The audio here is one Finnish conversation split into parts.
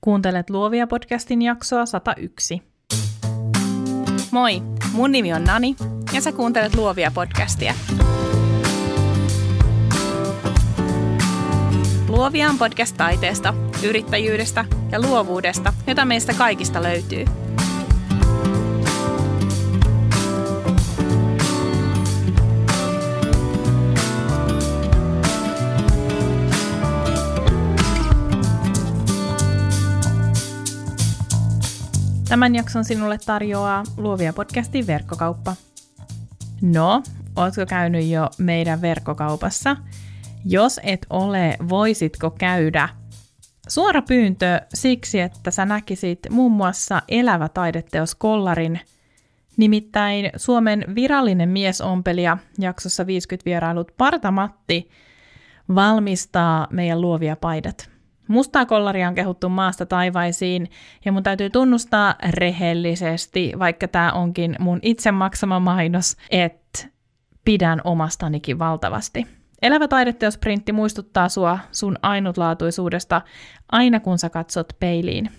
Kuuntelet Luovia podcastin jaksoa 101. Moi, mun nimi on Nani ja sä kuuntelet Luovia podcastia. Luovia on podcast taiteesta, yrittäjyydestä ja luovuudesta, jota meistä kaikista löytyy – Tämän jakson sinulle tarjoaa Luovia podcastin verkkokauppa. No, ootko käynyt jo meidän verkkokaupassa? Jos et ole, voisitko käydä? Suora pyyntö siksi, että sä näkisit muun muassa elävä taideteos Kollarin, nimittäin Suomen virallinen miesompelija jaksossa 50 vierailut Parta Matti valmistaa meidän luovia paidat. Mustaa kollaria on kehuttu maasta taivaisiin, ja mun täytyy tunnustaa rehellisesti, vaikka tämä onkin mun itse maksama mainos, että pidän omastanikin valtavasti. Elävä taideteosprintti muistuttaa sua sun ainutlaatuisuudesta aina kun sä katsot peiliin.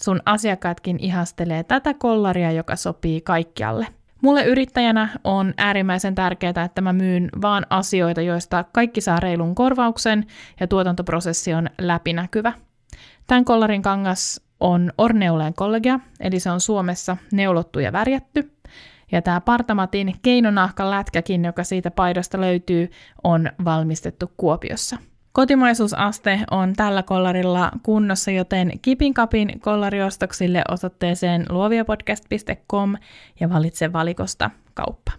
Sun asiakkaatkin ihastelee tätä kollaria, joka sopii kaikkialle. Mulle yrittäjänä on äärimmäisen tärkeää, että mä myyn vaan asioita, joista kaikki saa reilun korvauksen ja tuotantoprosessi on läpinäkyvä. Tämän kollarin kangas on Orneuleen kollegia, eli se on Suomessa neulottu ja värjätty. Ja tämä Partamatin keinonahkan lätkäkin, joka siitä paidasta löytyy, on valmistettu Kuopiossa. Kotimaisuusaste on tällä kollarilla kunnossa, joten kipin kapin kollariostoksille osoitteeseen luoviapodcast.com ja valitse valikosta kauppa.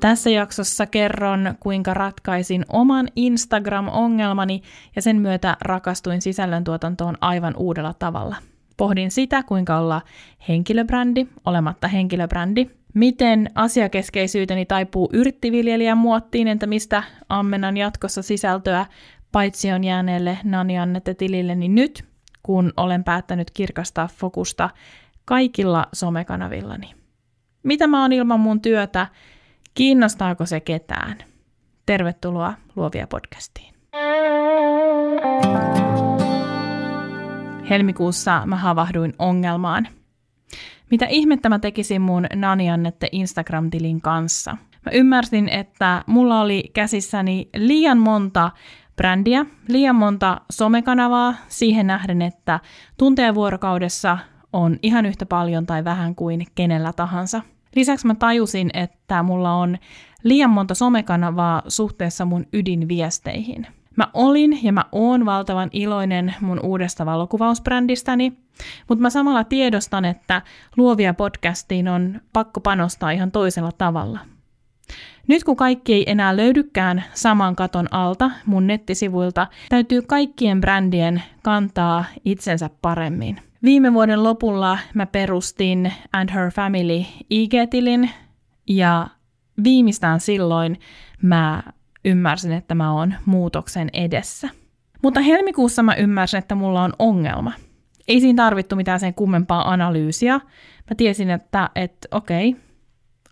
Tässä jaksossa kerron, kuinka ratkaisin oman Instagram-ongelmani ja sen myötä rakastuin sisällöntuotantoon aivan uudella tavalla. Pohdin sitä, kuinka olla henkilöbrändi olematta henkilöbrändi, miten asiakeskeisyyteni taipuu yrttiviljelijän muottiin, entä mistä ammennan jatkossa sisältöä paitsi on jääneelle Nani Annette tililleni nyt, kun olen päättänyt kirkastaa fokusta kaikilla somekanavillani. Mitä mä oon ilman mun työtä? Kiinnostaako se ketään? Tervetuloa Luovia podcastiin. Helmikuussa mä havahduin ongelmaan – mitä ihmettä mä tekisin mun Naniannette Instagram-tilin kanssa? Mä ymmärsin, että mulla oli käsissäni liian monta brändiä, liian monta somekanavaa siihen nähden, että tunteja vuorokaudessa on ihan yhtä paljon tai vähän kuin kenellä tahansa. Lisäksi mä tajusin, että mulla on liian monta somekanavaa suhteessa mun ydinviesteihin – Mä olin ja mä oon valtavan iloinen mun uudesta valokuvausbrändistäni, mutta mä samalla tiedostan, että luovia podcastiin on pakko panostaa ihan toisella tavalla. Nyt kun kaikki ei enää löydykään saman katon alta mun nettisivuilta, täytyy kaikkien brändien kantaa itsensä paremmin. Viime vuoden lopulla mä perustin And Her Family IG-tilin ja viimeistään silloin mä ymmärsin, että mä oon muutoksen edessä. Mutta helmikuussa mä ymmärsin, että mulla on ongelma. Ei siinä tarvittu mitään sen kummempaa analyysiä. Mä tiesin, että, että okei,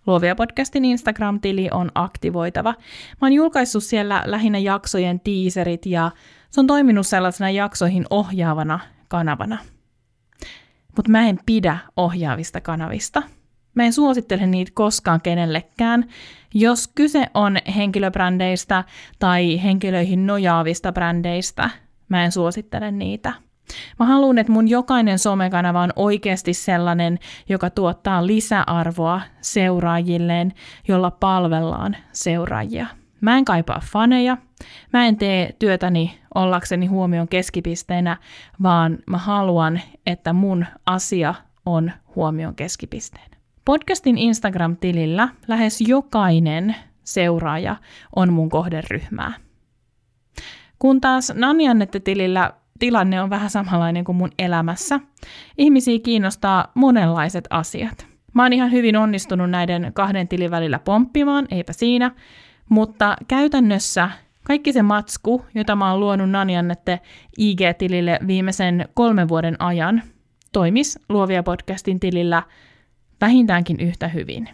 Luovia podcastin Instagram-tili on aktivoitava. Mä oon julkaissut siellä lähinnä jaksojen tiiserit ja se on toiminut sellaisena jaksoihin ohjaavana kanavana. Mutta mä en pidä ohjaavista kanavista – Mä en suosittele niitä koskaan kenellekään. Jos kyse on henkilöbrändeistä tai henkilöihin nojaavista brändeistä, mä en suosittele niitä. Mä haluan, että mun jokainen somekanava on oikeasti sellainen, joka tuottaa lisäarvoa seuraajilleen, jolla palvellaan seuraajia. Mä en kaipaa faneja, mä en tee työtäni ollakseni huomion keskipisteenä, vaan mä haluan, että mun asia on huomion keskipisteenä. Podcastin Instagram-tilillä lähes jokainen seuraaja on mun kohderyhmää. Kun taas Nanjannette-tilillä tilanne on vähän samanlainen kuin mun elämässä, ihmisiä kiinnostaa monenlaiset asiat. Mä oon ihan hyvin onnistunut näiden kahden tilin välillä pomppimaan, eipä siinä, mutta käytännössä kaikki se matsku, jota mä oon luonut Nanjannette IG-tilille viimeisen kolmen vuoden ajan, toimis Luovia podcastin tilillä – vähintäänkin yhtä hyvin.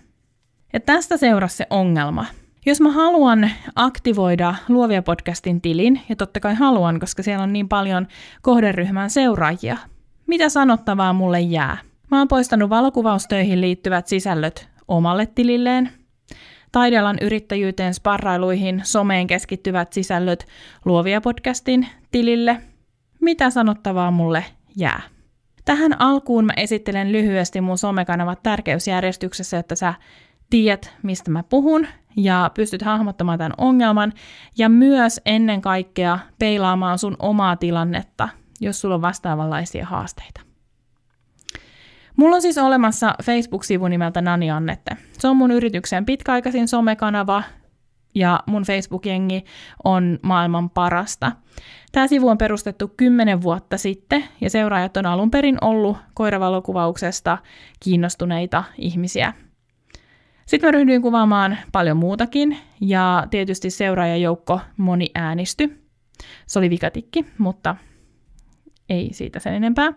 Ja tästä seurasi se ongelma. Jos mä haluan aktivoida Luovia podcastin tilin, ja totta kai haluan, koska siellä on niin paljon kohderyhmän seuraajia, mitä sanottavaa mulle jää? Mä oon poistanut valokuvaustöihin liittyvät sisällöt omalle tililleen, taidealan yrittäjyyteen, sparrailuihin, someen keskittyvät sisällöt Luovia podcastin tilille. Mitä sanottavaa mulle jää? Tähän alkuun mä esittelen lyhyesti mun somekanavat tärkeysjärjestyksessä, että sä tiedät, mistä mä puhun ja pystyt hahmottamaan tämän ongelman ja myös ennen kaikkea peilaamaan sun omaa tilannetta, jos sulla on vastaavanlaisia haasteita. Mulla on siis olemassa Facebook-sivu nimeltä Nani Annette. Se on mun yrityksen pitkäaikaisin somekanava ja mun Facebook-jengi on maailman parasta. Tämä sivu on perustettu 10 vuotta sitten ja seuraajat on alun perin ollut koiravalokuvauksesta kiinnostuneita ihmisiä. Sitten mä ryhdyin kuvaamaan paljon muutakin ja tietysti seuraajajoukko moni äänisty. Se oli vikatikki, mutta ei siitä sen enempää.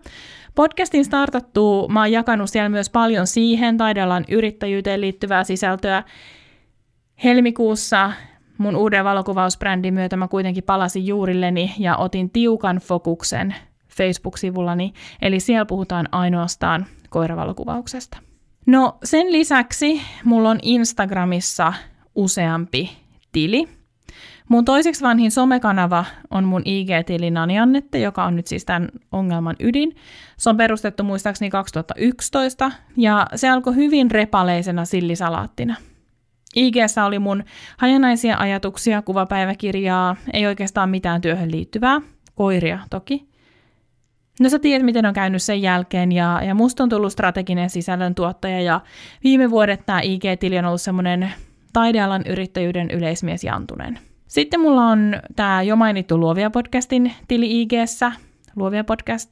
Podcastin startattuu, mä oon jakanut siellä myös paljon siihen taidellaan yrittäjyyteen liittyvää sisältöä. Helmikuussa mun uuden valokuvausbrändin myötä mä kuitenkin palasin juurilleni ja otin tiukan fokuksen Facebook-sivullani, eli siellä puhutaan ainoastaan koiravalokuvauksesta. No sen lisäksi mulla on Instagramissa useampi tili. Mun toiseksi vanhin somekanava on mun IG-tili Nani Annette, joka on nyt siis tämän ongelman ydin. Se on perustettu muistaakseni 2011 ja se alkoi hyvin repaleisena sillisalaattina. Ig oli mun hajanaisia ajatuksia, kuvapäiväkirjaa, ei oikeastaan mitään työhön liittyvää, koiria toki. No sä tiedät, miten on käynyt sen jälkeen, ja, ja musta on tullut strateginen sisällön tuottaja, ja viime vuodet tämä IG-tili on ollut semmoinen taidealan yrittäjyyden yleismies Jantunen. Sitten mulla on tämä jo mainittu Luovia podcastin tili ig Luovia podcast.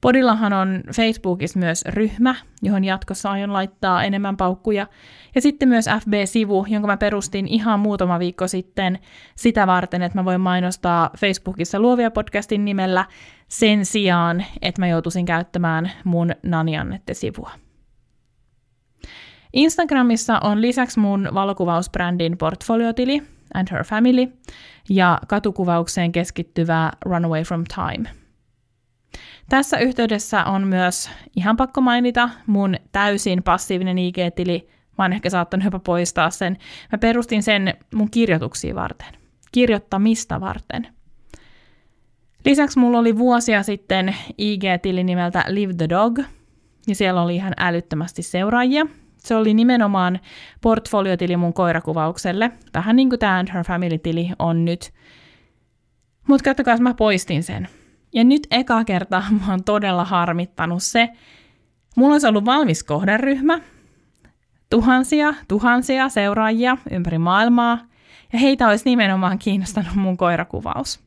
Podillahan on Facebookissa myös ryhmä, johon jatkossa aion laittaa enemmän paukkuja. Ja sitten myös FB-sivu, jonka mä perustin ihan muutama viikko sitten sitä varten, että mä voin mainostaa Facebookissa Luovia podcastin nimellä sen sijaan, että mä joutuisin käyttämään mun Naniannette-sivua. Instagramissa on lisäksi mun valokuvausbrändin portfoliotili and her family ja katukuvaukseen keskittyvä Runaway from Time. Tässä yhteydessä on myös ihan pakko mainita mun täysin passiivinen IG-tili. Mä oon ehkä saattanut jopa poistaa sen. Mä perustin sen mun kirjoituksia varten. Kirjoittamista varten – Lisäksi mulla oli vuosia sitten IG-tili nimeltä Live the Dog, ja siellä oli ihan älyttömästi seuraajia. Se oli nimenomaan portfoliotili mun koirakuvaukselle, vähän niin kuin tämä And Her Family-tili on nyt. Mutta katsokaa, mä poistin sen. Ja nyt eka kerta mä oon todella harmittanut se. Mulla olisi ollut valmis kohderyhmä, tuhansia, tuhansia seuraajia ympäri maailmaa, ja heitä olisi nimenomaan kiinnostanut mun koirakuvaus.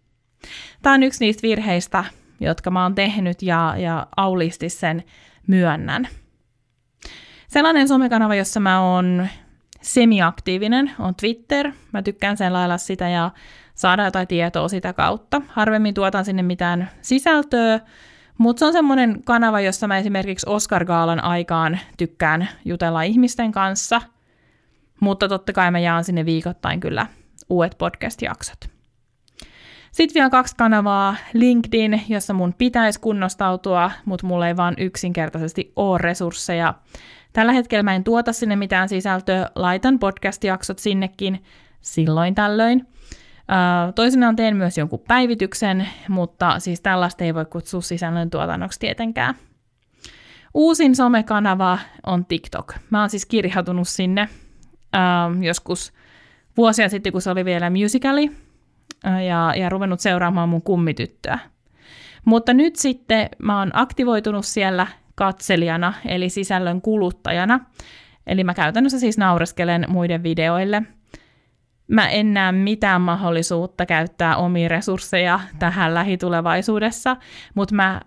Tämä on yksi niistä virheistä, jotka mä oon tehnyt ja, ja aulisti sen myönnän. Sellainen somekanava, jossa mä oon semiaktiivinen, on Twitter. Mä tykkään lailla sitä ja saada jotain tietoa sitä kautta. Harvemmin tuotan sinne mitään sisältöä, mutta se on semmoinen kanava, jossa mä esimerkiksi Oscar Gaalan aikaan tykkään jutella ihmisten kanssa. Mutta totta kai mä jaan sinne viikoittain kyllä uudet podcast-jaksot. Sitten vielä kaksi kanavaa, LinkedIn, jossa mun pitäisi kunnostautua, mutta mulla ei vaan yksinkertaisesti ole resursseja. Tällä hetkellä mä en tuota sinne mitään sisältöä, laitan podcast-jaksot sinnekin silloin tällöin. Toisinaan teen myös jonkun päivityksen, mutta siis tällaista ei voi kutsua sisällön tuotannoksi tietenkään. Uusin somekanava on TikTok. Mä oon siis kirjautunut sinne joskus vuosia sitten, kun se oli vielä musicali, ja, ja ruvennut seuraamaan mun kummityttöä. Mutta nyt sitten mä oon aktivoitunut siellä katselijana, eli sisällön kuluttajana. Eli mä käytännössä siis naureskelen muiden videoille. Mä en näe mitään mahdollisuutta käyttää omia resursseja tähän lähitulevaisuudessa, mutta mä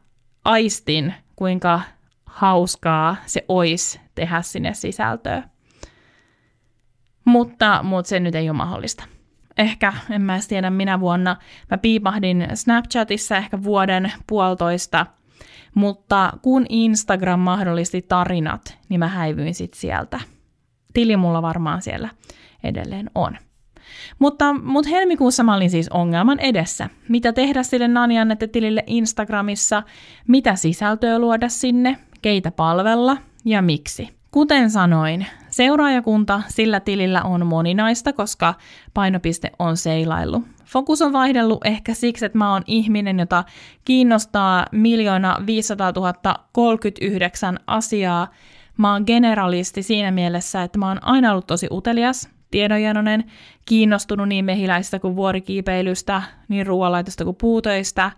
aistin, kuinka hauskaa se olisi tehdä sinne sisältöä. Mutta, mutta se nyt ei ole mahdollista ehkä, en mä tiedä minä vuonna, mä piipahdin Snapchatissa ehkä vuoden puolitoista, mutta kun Instagram mahdollisti tarinat, niin mä häivyin sit sieltä. Tili mulla varmaan siellä edelleen on. Mutta, mutta helmikuussa mä olin siis ongelman edessä. Mitä tehdä sille Naniannette-tilille Instagramissa, mitä sisältöä luoda sinne, keitä palvella ja miksi. Kuten sanoin, seuraajakunta sillä tilillä on moninaista, koska painopiste on seilailu. Fokus on vaihdellut ehkä siksi, että mä oon ihminen, jota kiinnostaa miljoona 500 039 asiaa. Mä oon generalisti siinä mielessä, että mä oon aina ollut tosi utelias, tiedonjanoinen, kiinnostunut niin mehiläistä kuin vuorikiipeilystä, niin ruoanlaitosta kuin puutöistä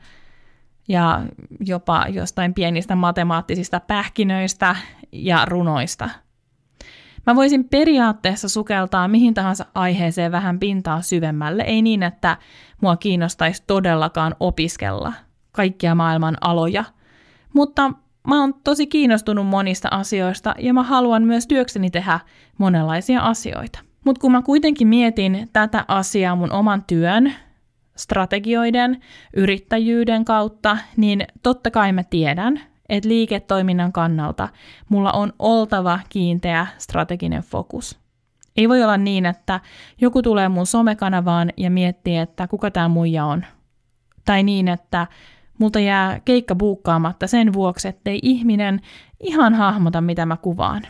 ja jopa jostain pienistä matemaattisista pähkinöistä ja runoista. Mä voisin periaatteessa sukeltaa mihin tahansa aiheeseen vähän pintaa syvemmälle, ei niin, että mua kiinnostaisi todellakaan opiskella kaikkia maailman aloja, mutta mä oon tosi kiinnostunut monista asioista ja mä haluan myös työkseni tehdä monenlaisia asioita. Mutta kun mä kuitenkin mietin tätä asiaa mun oman työn, strategioiden, yrittäjyyden kautta, niin totta kai mä tiedän, että liiketoiminnan kannalta mulla on oltava kiinteä strateginen fokus. Ei voi olla niin, että joku tulee mun somekanavaan ja miettii, että kuka tämä muija on. Tai niin, että multa jää keikka buukkaamatta sen vuoksi, ettei ihminen ihan hahmota, mitä mä kuvaan.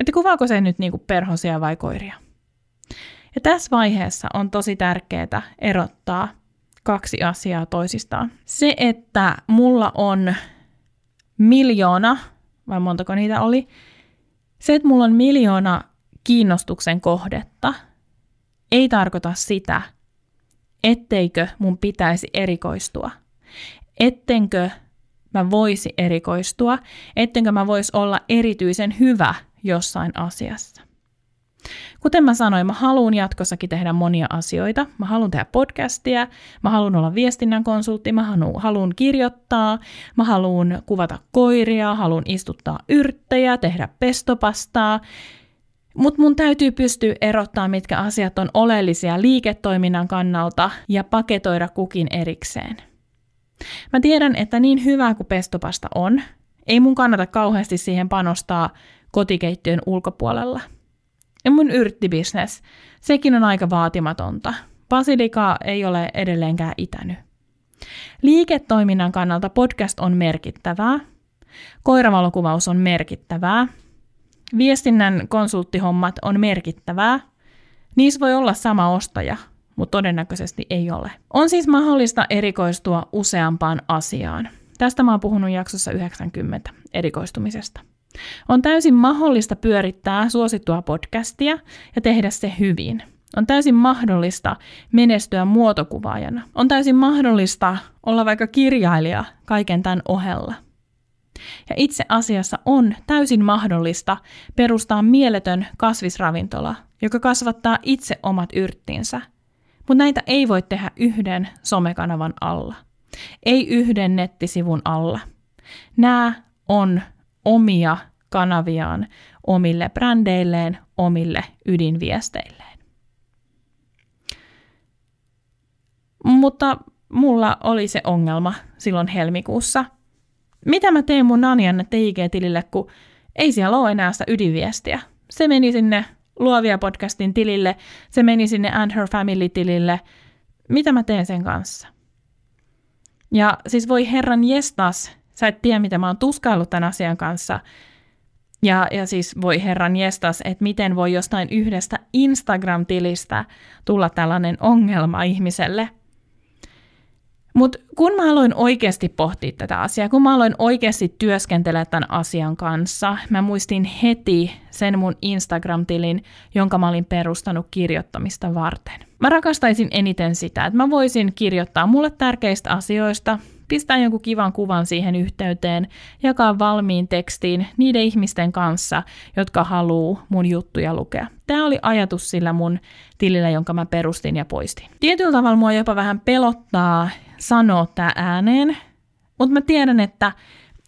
Että kuvaako se nyt niinku perhosia vai koiria? Ja tässä vaiheessa on tosi tärkeää erottaa kaksi asiaa toisistaan. Se, että mulla on miljoona, vai montako niitä oli, se, että mulla on miljoona kiinnostuksen kohdetta, ei tarkoita sitä, etteikö mun pitäisi erikoistua. Ettenkö mä voisi erikoistua, ettenkö mä voisi olla erityisen hyvä jossain asiassa. Kuten mä sanoin, mä haluan jatkossakin tehdä monia asioita. Mä haluan tehdä podcastia, mä haluan olla viestinnän konsultti, mä haluan kirjoittaa, mä haluan kuvata koiria, haluan istuttaa yrttejä, tehdä pestopastaa. Mutta mun täytyy pystyä erottaa, mitkä asiat on oleellisia liiketoiminnan kannalta ja paketoida kukin erikseen. Mä tiedän, että niin hyvä kuin pestopasta on, ei mun kannata kauheasti siihen panostaa kotikeittiön ulkopuolella – ja mun yrttibisnes, sekin on aika vaatimatonta. Basilika ei ole edelleenkään itänyt. Liiketoiminnan kannalta podcast on merkittävää. Koiravalokuvaus on merkittävää. Viestinnän konsulttihommat on merkittävää. Niissä voi olla sama ostaja, mutta todennäköisesti ei ole. On siis mahdollista erikoistua useampaan asiaan. Tästä mä oon puhunut jaksossa 90 erikoistumisesta. On täysin mahdollista pyörittää suosittua podcastia ja tehdä se hyvin. On täysin mahdollista menestyä muotokuvaajana. On täysin mahdollista olla vaikka kirjailija kaiken tämän ohella. Ja itse asiassa on täysin mahdollista perustaa mieletön kasvisravintola, joka kasvattaa itse omat yrttinsä. Mutta näitä ei voi tehdä yhden somekanavan alla. Ei yhden nettisivun alla. Nämä on omia kanaviaan omille brändeilleen, omille ydinviesteilleen. Mutta mulla oli se ongelma silloin helmikuussa. Mitä mä teen mun Nanjanne TIG-tilille, kun ei siellä ole enää sitä ydinviestiä. Se meni sinne Luovia podcastin tilille, se meni sinne And Her Family-tilille. Mitä mä teen sen kanssa? Ja siis voi herran jestas, Sä et tiedä, mitä mä oon tuskaillut tämän asian kanssa. Ja, ja siis voi herran jestas, että miten voi jostain yhdestä Instagram-tilistä tulla tällainen ongelma ihmiselle. Mutta kun mä aloin oikeasti pohtia tätä asiaa, kun mä aloin oikeasti työskentellä tämän asian kanssa, mä muistin heti sen mun Instagram-tilin, jonka mä olin perustanut kirjoittamista varten. Mä rakastaisin eniten sitä, että mä voisin kirjoittaa mulle tärkeistä asioista, pistää jonkun kivan kuvan siihen yhteyteen, jakaa valmiin tekstiin niiden ihmisten kanssa, jotka haluaa mun juttuja lukea. Tämä oli ajatus sillä mun tilillä, jonka mä perustin ja poistin. Tietyllä tavalla mua jopa vähän pelottaa sanoa tämä ääneen, mutta mä tiedän, että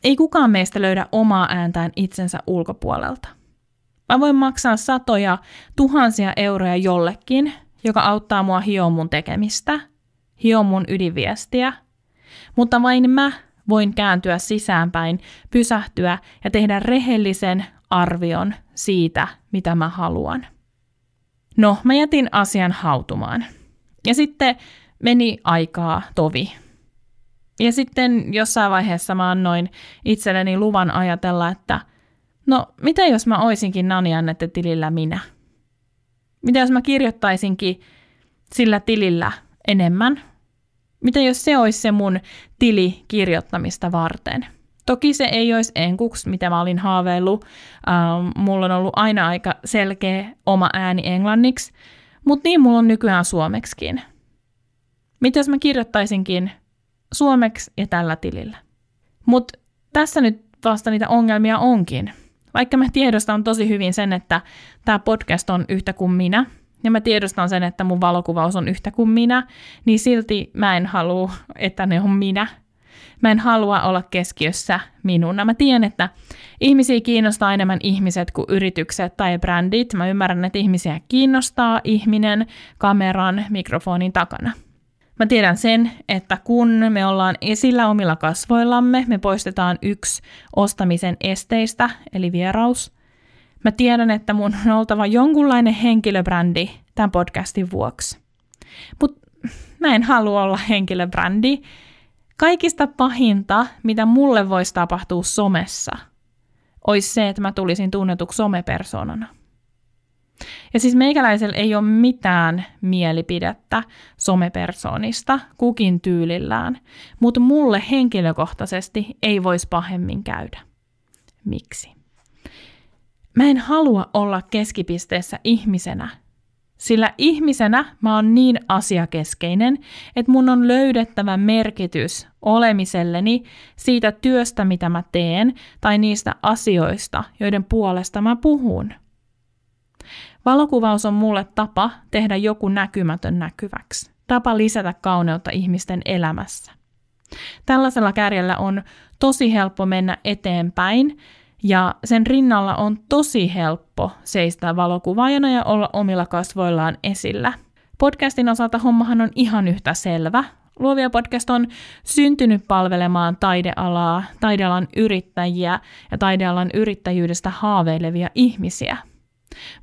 ei kukaan meistä löydä omaa ääntään itsensä ulkopuolelta. Mä voin maksaa satoja, tuhansia euroja jollekin, joka auttaa mua hioon mun tekemistä, hioon mun ydinviestiä, mutta vain mä voin kääntyä sisäänpäin, pysähtyä ja tehdä rehellisen arvion siitä, mitä mä haluan. No, mä jätin asian hautumaan. Ja sitten meni aikaa tovi. Ja sitten jossain vaiheessa mä annoin itselleni luvan ajatella, että no mitä jos mä oisinkin Nani Annette tilillä minä? Mitä jos mä kirjoittaisinkin sillä tilillä enemmän? Mitä jos se olisi se mun tili kirjoittamista varten? Toki se ei olisi enkuks, mitä mä olin haaveillut. Ähm, mulla on ollut aina aika selkeä oma ääni englanniksi, mutta niin mulla on nykyään suomeksikin. Mitä jos mä kirjoittaisinkin suomeksi ja tällä tilillä? Mutta tässä nyt vasta niitä ongelmia onkin. Vaikka mä tiedostan tosi hyvin sen, että tämä podcast on yhtä kuin minä, ja mä tiedostan sen, että mun valokuvaus on yhtä kuin minä, niin silti mä en halua, että ne on minä. Mä en halua olla keskiössä minuna. Mä tiedän, että ihmisiä kiinnostaa enemmän ihmiset kuin yritykset tai brändit. Mä ymmärrän, että ihmisiä kiinnostaa ihminen kameran, mikrofonin takana. Mä tiedän sen, että kun me ollaan esillä omilla kasvoillamme, me poistetaan yksi ostamisen esteistä, eli vieraus. Mä tiedän, että mun on oltava jonkunlainen henkilöbrändi tämän podcastin vuoksi. Mutta mä en halua olla henkilöbrändi. Kaikista pahinta, mitä mulle voisi tapahtua somessa, olisi se, että mä tulisin tunnetuksi somepersonana. Ja siis meikäläisellä ei ole mitään mielipidettä somepersonista, kukin tyylillään, mutta mulle henkilökohtaisesti ei voisi pahemmin käydä. Miksi? Mä en halua olla keskipisteessä ihmisenä, sillä ihmisenä mä oon niin asiakeskeinen, että mun on löydettävä merkitys olemiselleni siitä työstä, mitä mä teen, tai niistä asioista, joiden puolesta mä puhun. Valokuvaus on mulle tapa tehdä joku näkymätön näkyväksi. Tapa lisätä kauneutta ihmisten elämässä. Tällaisella kärjellä on tosi helppo mennä eteenpäin ja sen rinnalla on tosi helppo seistä valokuvaajana ja olla omilla kasvoillaan esillä. Podcastin osalta hommahan on ihan yhtä selvä. Luovia podcast on syntynyt palvelemaan taidealaa, taidealan yrittäjiä ja taidealan yrittäjyydestä haaveilevia ihmisia –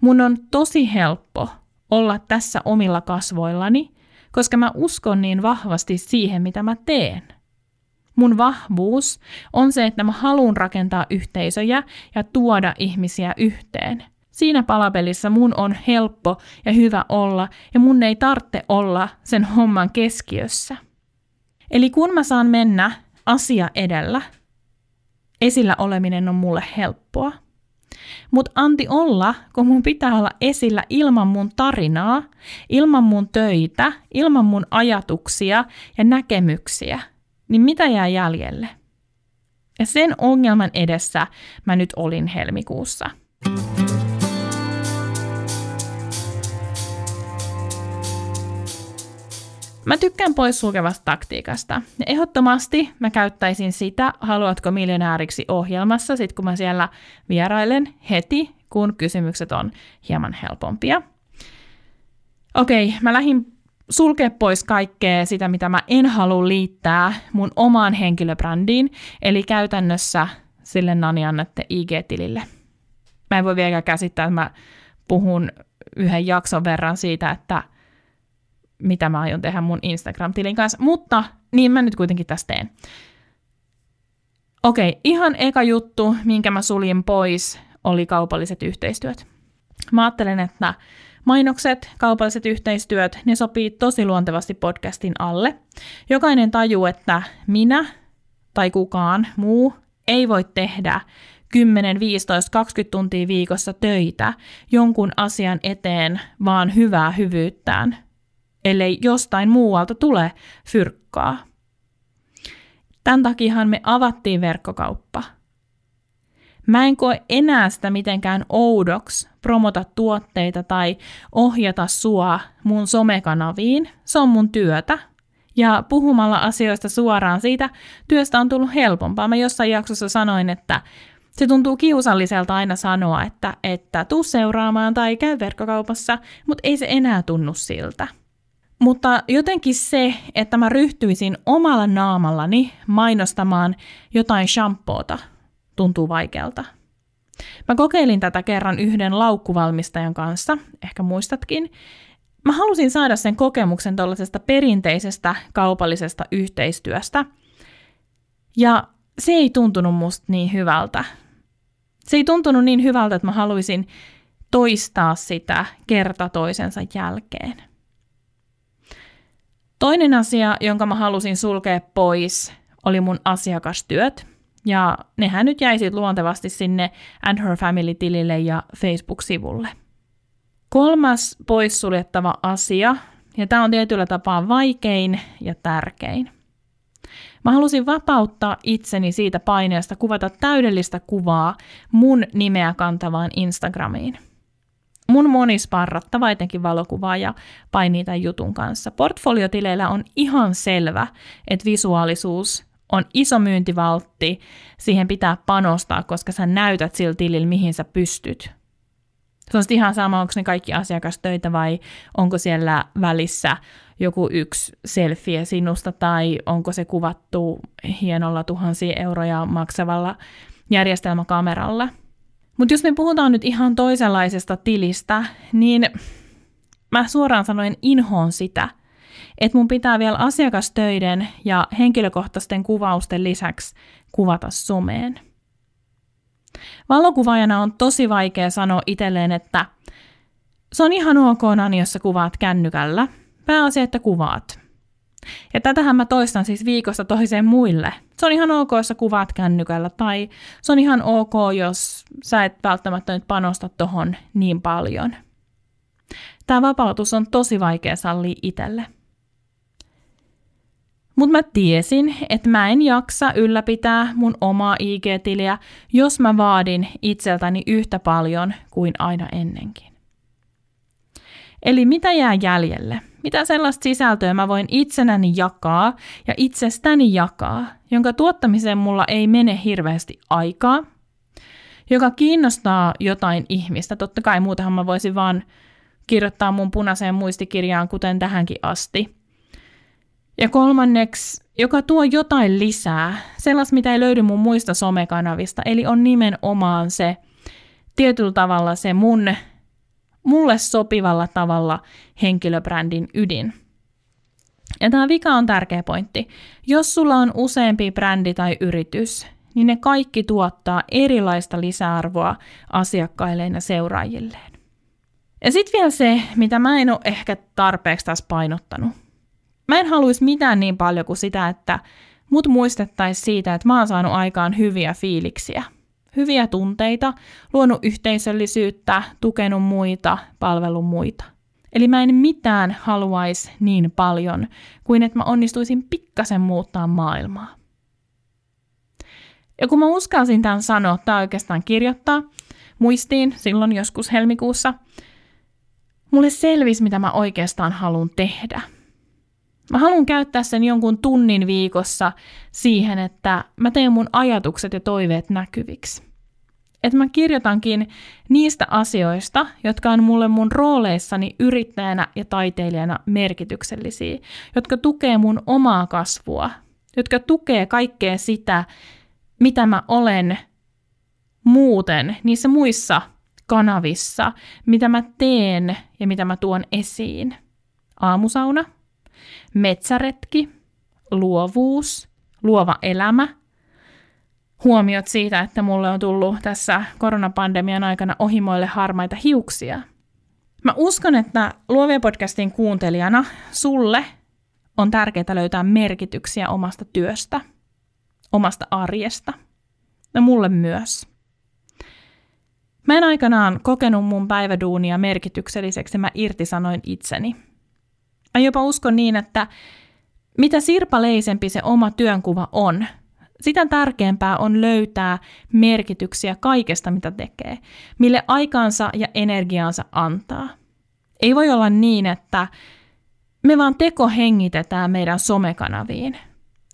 Mun on tosi helppo olla tässä omilla kasvoillani, koska mä uskon niin vahvasti siihen, mitä mä teen. Mun vahvuus on se, että mä haluan rakentaa yhteisöjä ja tuoda ihmisiä yhteen. Siinä palapelissä mun on helppo ja hyvä olla ja mun ei tarvitse olla sen homman keskiössä. Eli kun mä saan mennä asia edellä, esillä oleminen on mulle helppoa. Mutta anti olla, kun mun pitää olla esillä ilman mun tarinaa, ilman mun töitä, ilman mun ajatuksia ja näkemyksiä, niin mitä jää jäljelle? Ja sen ongelman edessä mä nyt olin helmikuussa. Mä tykkään poissulkevasta taktiikasta. Ehdottomasti mä käyttäisin sitä Haluatko miljonääriksi ohjelmassa, sit kun mä siellä vierailen heti, kun kysymykset on hieman helpompia. Okei, mä lähdin sulkea pois kaikkea sitä, mitä mä en halua liittää mun omaan henkilöbrändiin, eli käytännössä sille Nani Annette IG-tilille. Mä en voi vieläkään käsittää, että mä puhun yhden jakson verran siitä, että – mitä mä aion tehdä mun Instagram-tilin kanssa, mutta niin mä nyt kuitenkin tästä teen. Okei, ihan eka juttu, minkä mä suljin pois, oli kaupalliset yhteistyöt. Mä ajattelen, että mainokset, kaupalliset yhteistyöt, ne sopii tosi luontevasti podcastin alle. Jokainen tajuu, että minä tai kukaan muu ei voi tehdä 10, 15, 20 tuntia viikossa töitä jonkun asian eteen, vaan hyvää hyvyyttään – ellei jostain muualta tule fyrkkaa. Tämän takiahan me avattiin verkkokauppa. Mä en koe enää sitä mitenkään oudoksi promota tuotteita tai ohjata sua mun somekanaviin. Se on mun työtä. Ja puhumalla asioista suoraan siitä työstä on tullut helpompaa. Mä jossain jaksossa sanoin, että se tuntuu kiusalliselta aina sanoa, että, että tuu seuraamaan tai käy verkkokaupassa, mutta ei se enää tunnu siltä. Mutta jotenkin se, että mä ryhtyisin omalla naamallani mainostamaan jotain shampoota, tuntuu vaikealta. Mä kokeilin tätä kerran yhden laukkuvalmistajan kanssa, ehkä muistatkin. Mä halusin saada sen kokemuksen tuollaisesta perinteisestä kaupallisesta yhteistyöstä. Ja se ei tuntunut musta niin hyvältä. Se ei tuntunut niin hyvältä, että mä haluaisin toistaa sitä kerta toisensa jälkeen. Toinen asia, jonka mä halusin sulkea pois, oli mun asiakastyöt. Ja nehän nyt jäi sitten luontevasti sinne And Her Family-tilille ja Facebook-sivulle. Kolmas poissuljettava asia, ja tämä on tietyllä tapaa vaikein ja tärkein. Mä halusin vapauttaa itseni siitä paineesta kuvata täydellistä kuvaa mun nimeä kantavaan Instagramiin. Mun monisparrattava etenkin valokuvaaja painii tämän jutun kanssa. Portfoliotileillä on ihan selvä, että visuaalisuus on iso myyntivaltti, siihen pitää panostaa, koska sä näytät sillä tilillä, mihin sä pystyt. Se on ihan sama, onko ne kaikki asiakastöitä vai onko siellä välissä joku yksi selfie sinusta tai onko se kuvattu hienolla tuhansia euroja maksavalla järjestelmäkameralla. Mutta jos me puhutaan nyt ihan toisenlaisesta tilistä, niin mä suoraan sanoen inhoon sitä, että mun pitää vielä asiakastöiden ja henkilökohtaisten kuvausten lisäksi kuvata someen. Valokuvaajana on tosi vaikea sanoa itselleen, että se on ihan ok, Nani, jos sä kuvaat kännykällä. Pääasia, että kuvaat. Ja tätähän mä toistan siis viikosta toiseen muille. Se on ihan ok, jos sä kuvaat kännykällä, tai se on ihan ok, jos sä et välttämättä nyt panosta tohon niin paljon. Tämä vapautus on tosi vaikea sallia itselle. Mutta mä tiesin, että mä en jaksa ylläpitää mun omaa IG-tiliä, jos mä vaadin itseltäni yhtä paljon kuin aina ennenkin. Eli mitä jää jäljelle? Mitä sellaista sisältöä mä voin itsenäni jakaa ja itsestäni jakaa, jonka tuottamiseen mulla ei mene hirveästi aikaa, joka kiinnostaa jotain ihmistä. Totta kai muutahan mä voisin vaan kirjoittaa mun punaiseen muistikirjaan, kuten tähänkin asti – ja kolmanneksi, joka tuo jotain lisää, sellaista, mitä ei löydy mun muista somekanavista, eli on nimenomaan se tietyllä tavalla se mun, mulle sopivalla tavalla henkilöbrändin ydin. Ja tämä vika on tärkeä pointti. Jos sulla on useampi brändi tai yritys, niin ne kaikki tuottaa erilaista lisäarvoa asiakkailleen ja seuraajilleen. Ja sitten vielä se, mitä mä en ole ehkä tarpeeksi taas painottanut. Mä en haluaisi mitään niin paljon kuin sitä, että mut muistettaisiin siitä, että mä oon saanut aikaan hyviä fiiliksiä, hyviä tunteita, luonut yhteisöllisyyttä, tukenut muita, palvellut muita. Eli mä en mitään haluaisi niin paljon kuin että mä onnistuisin pikkasen muuttaa maailmaa. Ja kun mä uskalsin tämän sanoa tai oikeastaan kirjoittaa muistiin silloin joskus helmikuussa, mulle selvisi, mitä mä oikeastaan haluan tehdä – Mä haluan käyttää sen jonkun tunnin viikossa siihen, että mä teen mun ajatukset ja toiveet näkyviksi. Että mä kirjoitankin niistä asioista, jotka on mulle mun rooleissani yrittäjänä ja taiteilijana merkityksellisiä, jotka tukee mun omaa kasvua, jotka tukee kaikkea sitä, mitä mä olen muuten niissä muissa kanavissa, mitä mä teen ja mitä mä tuon esiin. Aamusauna – metsäretki, luovuus, luova elämä, huomiot siitä, että mulle on tullut tässä koronapandemian aikana ohimoille harmaita hiuksia. Mä uskon, että Luovia podcastin kuuntelijana sulle on tärkeää löytää merkityksiä omasta työstä, omasta arjesta ja mulle myös. Mä en aikanaan kokenut mun päiväduunia merkitykselliseksi mä irtisanoin itseni – Mä jopa uskon niin, että mitä sirpaleisempi se oma työnkuva on, sitä tärkeämpää on löytää merkityksiä kaikesta, mitä tekee, mille aikaansa ja energiaansa antaa. Ei voi olla niin, että me vaan teko hengitetään meidän somekanaviin.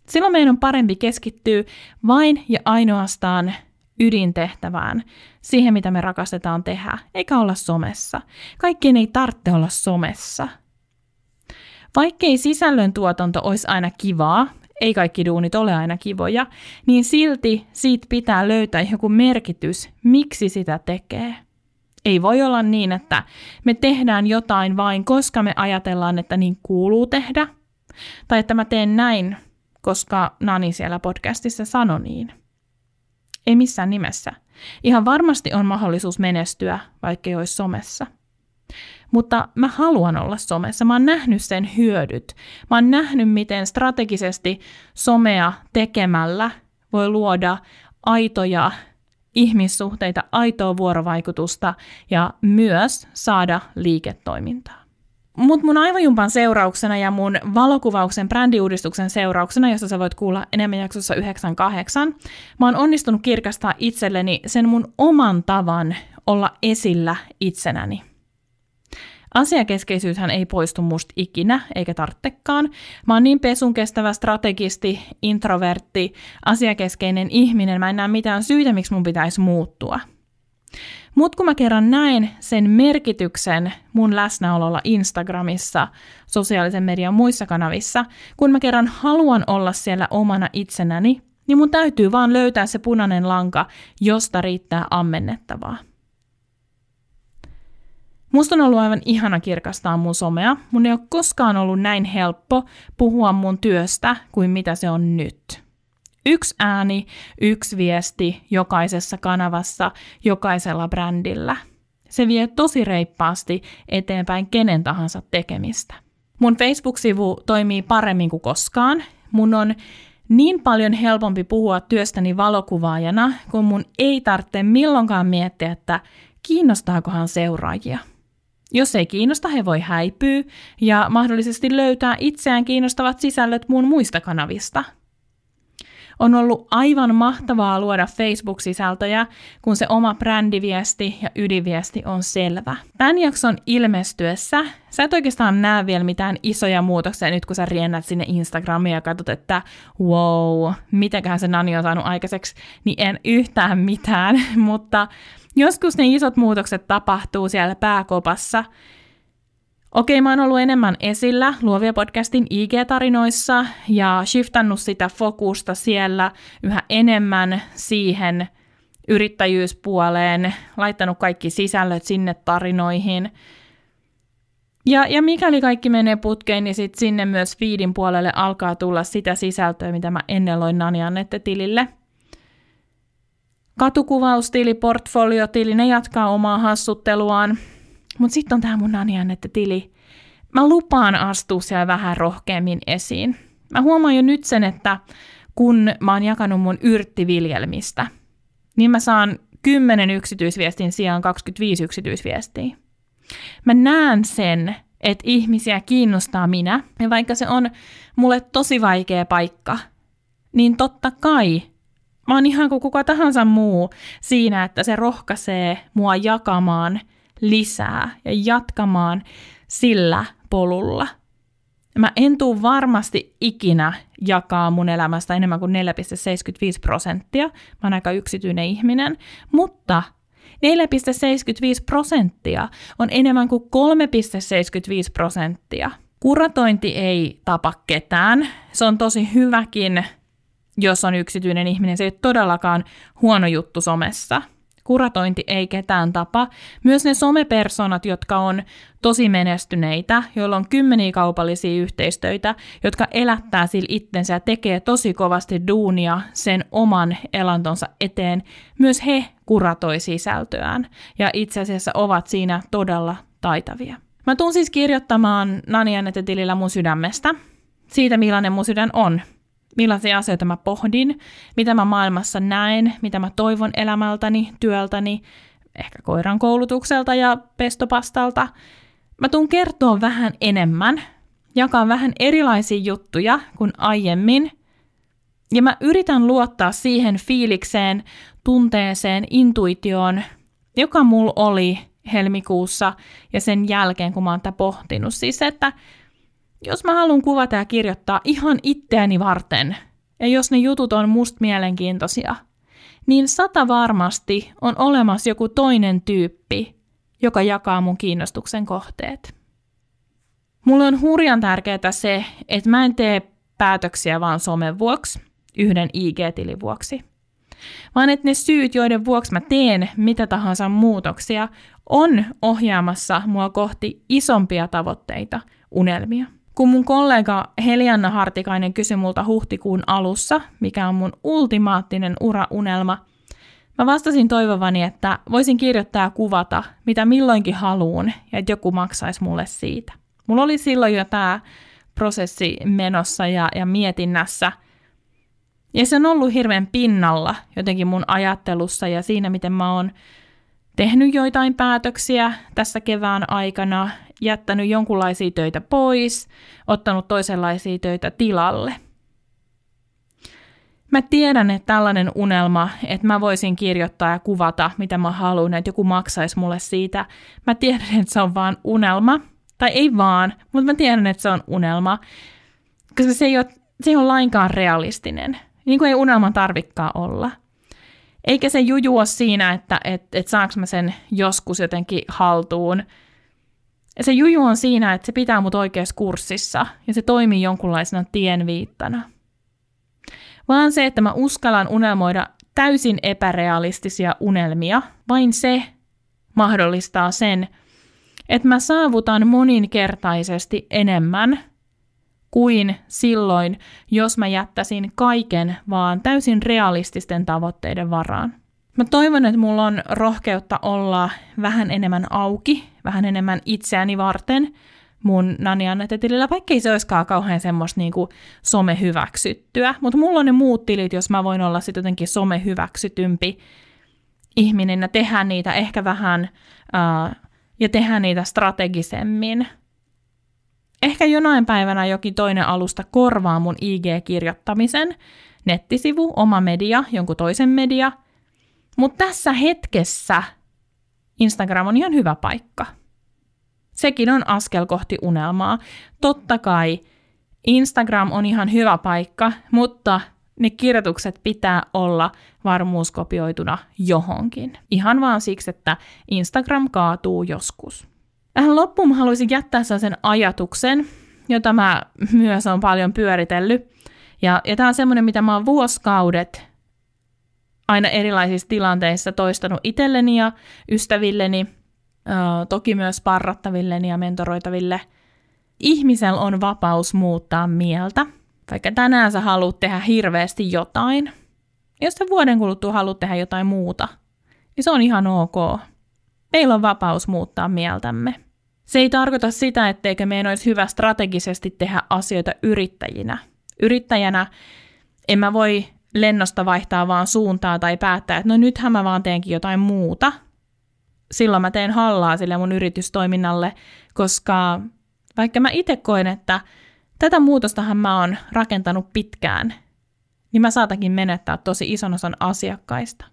Silloin meidän on parempi keskittyä vain ja ainoastaan ydintehtävään, siihen mitä me rakastetaan tehdä, eikä olla somessa. Kaikkien ei tarvitse olla somessa – Vaikkei sisällön tuotanto olisi aina kivaa, ei kaikki duunit ole aina kivoja, niin silti siitä pitää löytää joku merkitys, miksi sitä tekee. Ei voi olla niin, että me tehdään jotain vain, koska me ajatellaan, että niin kuuluu tehdä, tai että mä teen näin, koska Nani siellä podcastissa sanoi niin. Ei missään nimessä. Ihan varmasti on mahdollisuus menestyä, vaikka ei olisi somessa. Mutta mä haluan olla somessa. Mä oon nähnyt sen hyödyt. Mä oon nähnyt, miten strategisesti somea tekemällä voi luoda aitoja ihmissuhteita, aitoa vuorovaikutusta ja myös saada liiketoimintaa. Mutta mun aivojumpan seurauksena ja mun valokuvauksen brändiuudistuksen seurauksena, josta sä voit kuulla enemmän jaksossa 98, mä oon onnistunut kirkastaa itselleni sen mun oman tavan olla esillä itsenäni. Asiakeskeisyyshän ei poistu musta ikinä, eikä tarttekaan. Mä oon niin pesun kestävä strategisti, introvertti, asiakeskeinen ihminen, mä en näe mitään syytä, miksi mun pitäisi muuttua. Mutta kun mä kerran näen sen merkityksen mun läsnäololla Instagramissa, sosiaalisen median muissa kanavissa, kun mä kerran haluan olla siellä omana itsenäni, niin mun täytyy vaan löytää se punainen lanka, josta riittää ammennettavaa. Musta on ollut aivan ihana kirkastaa mun somea. Mun ei ole koskaan ollut näin helppo puhua mun työstä kuin mitä se on nyt. Yksi ääni, yksi viesti jokaisessa kanavassa, jokaisella brändillä. Se vie tosi reippaasti eteenpäin kenen tahansa tekemistä. Mun Facebook-sivu toimii paremmin kuin koskaan. Mun on niin paljon helpompi puhua työstäni valokuvaajana, kun mun ei tarvitse milloinkaan miettiä, että kiinnostaakohan seuraajia. Jos ei kiinnosta, he voi häipyä ja mahdollisesti löytää itseään kiinnostavat sisällöt muun muista kanavista – on ollut aivan mahtavaa luoda Facebook-sisältöjä, kun se oma brändiviesti ja ydinviesti on selvä. Tämän jakson ilmestyessä sä et oikeastaan näe vielä mitään isoja muutoksia nyt, kun sä riennät sinne Instagramiin ja katsot, että wow, mitäköhän se Nani on saanut aikaiseksi, niin en yhtään mitään, mutta joskus ne isot muutokset tapahtuu siellä pääkopassa, Okei, mä oon ollut enemmän esillä Luovia podcastin IG-tarinoissa ja shiftannut sitä fokusta siellä yhä enemmän siihen yrittäjyyspuoleen, laittanut kaikki sisällöt sinne tarinoihin. Ja, ja mikäli kaikki menee putkeen, niin sit sinne myös feedin puolelle alkaa tulla sitä sisältöä, mitä mä ennen loin Nani tilille. Katukuvaustili, portfoliotili, ne jatkaa omaa hassutteluaan – mutta sitten on tämä mun Nani-Annette-tili. Mä lupaan astua siellä vähän rohkeammin esiin. Mä huomaan jo nyt sen, että kun mä oon jakanut mun yrttiviljelmistä, niin mä saan 10 yksityisviestin sijaan 25 yksityisviestiä. Mä näen sen, että ihmisiä kiinnostaa minä, ja vaikka se on mulle tosi vaikea paikka, niin totta kai mä oon ihan kuin kuka tahansa muu siinä, että se rohkaisee mua jakamaan – lisää ja jatkamaan sillä polulla. Mä en tuu varmasti ikinä jakaa mun elämästä enemmän kuin 4,75 prosenttia. Mä oon aika yksityinen ihminen, mutta 4,75 prosenttia on enemmän kuin 3,75 prosenttia. Kuratointi ei tapa ketään. Se on tosi hyväkin, jos on yksityinen ihminen. Se ei ole todellakaan huono juttu somessa – kuratointi ei ketään tapa. Myös ne somepersonat, jotka on tosi menestyneitä, joilla on kymmeniä kaupallisia yhteistöitä, jotka elättää sillä itsensä ja tekee tosi kovasti duunia sen oman elantonsa eteen, myös he kuratoi sisältöään ja itse asiassa ovat siinä todella taitavia. Mä tuun siis kirjoittamaan Nani tilillä mun sydämestä, siitä millainen mun sydän on, millaisia asioita mä pohdin, mitä mä maailmassa näen, mitä mä toivon elämältäni, työltäni, ehkä koiran koulutukselta ja pestopastalta. Mä tuun kertoa vähän enemmän, jakaa vähän erilaisia juttuja kuin aiemmin, ja mä yritän luottaa siihen fiilikseen, tunteeseen, intuitioon, joka mulla oli helmikuussa ja sen jälkeen, kun mä oon tätä pohtinut. Siis että jos mä haluan kuvata ja kirjoittaa ihan itteeni varten, ja jos ne jutut on musta mielenkiintoisia, niin sata varmasti on olemassa joku toinen tyyppi, joka jakaa mun kiinnostuksen kohteet. Mulle on hurjan tärkeää se, että mä en tee päätöksiä vaan somen vuoksi, yhden IG-tilin vuoksi. Vaan että ne syyt, joiden vuoksi mä teen mitä tahansa muutoksia, on ohjaamassa mua kohti isompia tavoitteita, unelmia. Kun mun kollega Helianna Hartikainen kysyi multa huhtikuun alussa, mikä on mun ultimaattinen uraunelma, mä vastasin toivovani, että voisin kirjoittaa ja kuvata, mitä milloinkin haluun, ja että joku maksaisi mulle siitä. Mulla oli silloin jo tämä prosessi menossa ja, ja mietinnässä, ja se on ollut hirveän pinnalla jotenkin mun ajattelussa ja siinä, miten mä oon tehnyt joitain päätöksiä tässä kevään aikana, jättänyt jonkunlaisia töitä pois, ottanut toisenlaisia töitä tilalle. Mä tiedän, että tällainen unelma, että mä voisin kirjoittaa ja kuvata, mitä mä haluan, että joku maksaisi mulle siitä. Mä tiedän, että se on vaan unelma. Tai ei vaan, mutta mä tiedän, että se on unelma. Koska se ei ole, se ei ole lainkaan realistinen. Niin kuin ei unelman tarvikkaa olla – eikä se juju ole siinä, että et, et saanko mä sen joskus jotenkin haltuun. Se juju on siinä, että se pitää mut oikeassa kurssissa ja se toimii jonkunlaisena tienviittana. Vaan se, että mä uskallan unelmoida täysin epärealistisia unelmia, vain se mahdollistaa sen, että mä saavutan moninkertaisesti enemmän – kuin silloin, jos mä jättäisin kaiken vaan täysin realististen tavoitteiden varaan. Mä toivon, että mulla on rohkeutta olla vähän enemmän auki, vähän enemmän itseäni varten mun Nani tilillä, vaikka ei se olisikaan kauhean semmoista niinku some-hyväksyttyä. Mutta mulla on ne muut tilit, jos mä voin olla sitten jotenkin some-hyväksytympi ihminen ja tehdä niitä ehkä vähän uh, ja tehdä niitä strategisemmin Ehkä jonain päivänä jokin toinen alusta korvaa mun IG-kirjoittamisen, nettisivu, oma media, jonkun toisen media, mutta tässä hetkessä Instagram on ihan hyvä paikka. Sekin on askel kohti unelmaa. Totta kai Instagram on ihan hyvä paikka, mutta ne kirjoitukset pitää olla varmuuskopioituna johonkin. Ihan vaan siksi, että Instagram kaatuu joskus. Tähän loppuun haluaisin jättää sen ajatuksen, jota mä myös on paljon pyöritellyt. Ja, ja tämä on semmoinen, mitä mä oon vuosikaudet aina erilaisissa tilanteissa toistanut itselleni ja ystävilleni, toki myös parrattavilleni ja mentoroitaville. Ihmisellä on vapaus muuttaa mieltä. Vaikka tänään sä haluat tehdä hirveästi jotain, jos sä vuoden kuluttua haluat tehdä jotain muuta, niin se on ihan ok. Meillä on vapaus muuttaa mieltämme. Se ei tarkoita sitä, etteikö meidän olisi hyvä strategisesti tehdä asioita yrittäjinä. Yrittäjänä en mä voi lennosta vaihtaa vaan suuntaa tai päättää, että no nythän mä vaan teenkin jotain muuta. Silloin mä teen hallaa sille mun yritystoiminnalle, koska vaikka mä itse koen, että tätä muutostahan mä oon rakentanut pitkään, niin mä saatakin menettää tosi ison osan asiakkaista.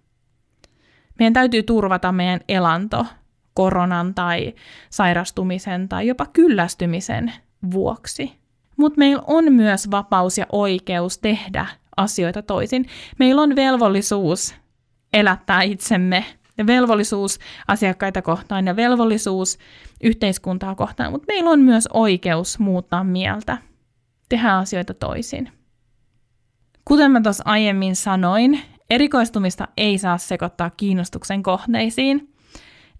Meidän täytyy turvata meidän elanto koronan tai sairastumisen tai jopa kyllästymisen vuoksi. Mutta meillä on myös vapaus ja oikeus tehdä asioita toisin. Meillä on velvollisuus elättää itsemme ja velvollisuus asiakkaita kohtaan ja velvollisuus yhteiskuntaa kohtaan, mutta meillä on myös oikeus muuttaa mieltä, tehdä asioita toisin. Kuten mä tuossa aiemmin sanoin, erikoistumista ei saa sekoittaa kiinnostuksen kohteisiin.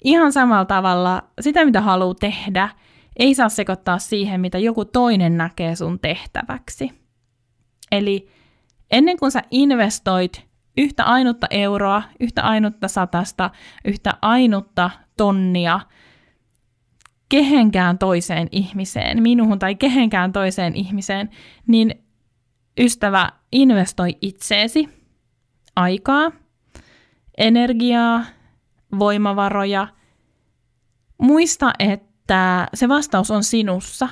Ihan samalla tavalla sitä, mitä haluaa tehdä, ei saa sekoittaa siihen, mitä joku toinen näkee sun tehtäväksi. Eli ennen kuin sä investoit yhtä ainutta euroa, yhtä ainutta satasta, yhtä ainutta tonnia kehenkään toiseen ihmiseen, minuhun tai kehenkään toiseen ihmiseen, niin ystävä, investoi itseesi, aikaa, energiaa, voimavaroja. Muista, että se vastaus on sinussa.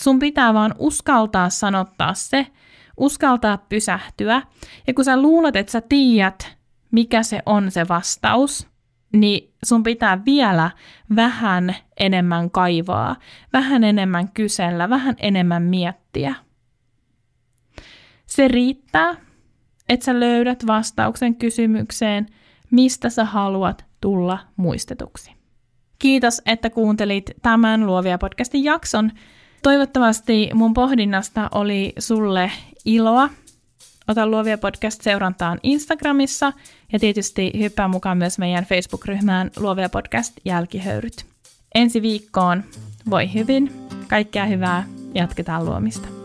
Sun pitää vaan uskaltaa sanottaa se, uskaltaa pysähtyä. Ja kun sä luulet, että sä tiedät, mikä se on se vastaus, niin sun pitää vielä vähän enemmän kaivaa, vähän enemmän kysellä, vähän enemmän miettiä. Se riittää, että sä löydät vastauksen kysymykseen – mistä sä haluat tulla muistetuksi. Kiitos, että kuuntelit tämän Luovia podcastin jakson. Toivottavasti mun pohdinnasta oli sulle iloa. Ota Luovia podcast seurantaan Instagramissa ja tietysti hyppää mukaan myös meidän Facebook-ryhmään Luovia podcast jälkihöyryt. Ensi viikkoon voi hyvin, kaikkea hyvää, jatketaan luomista.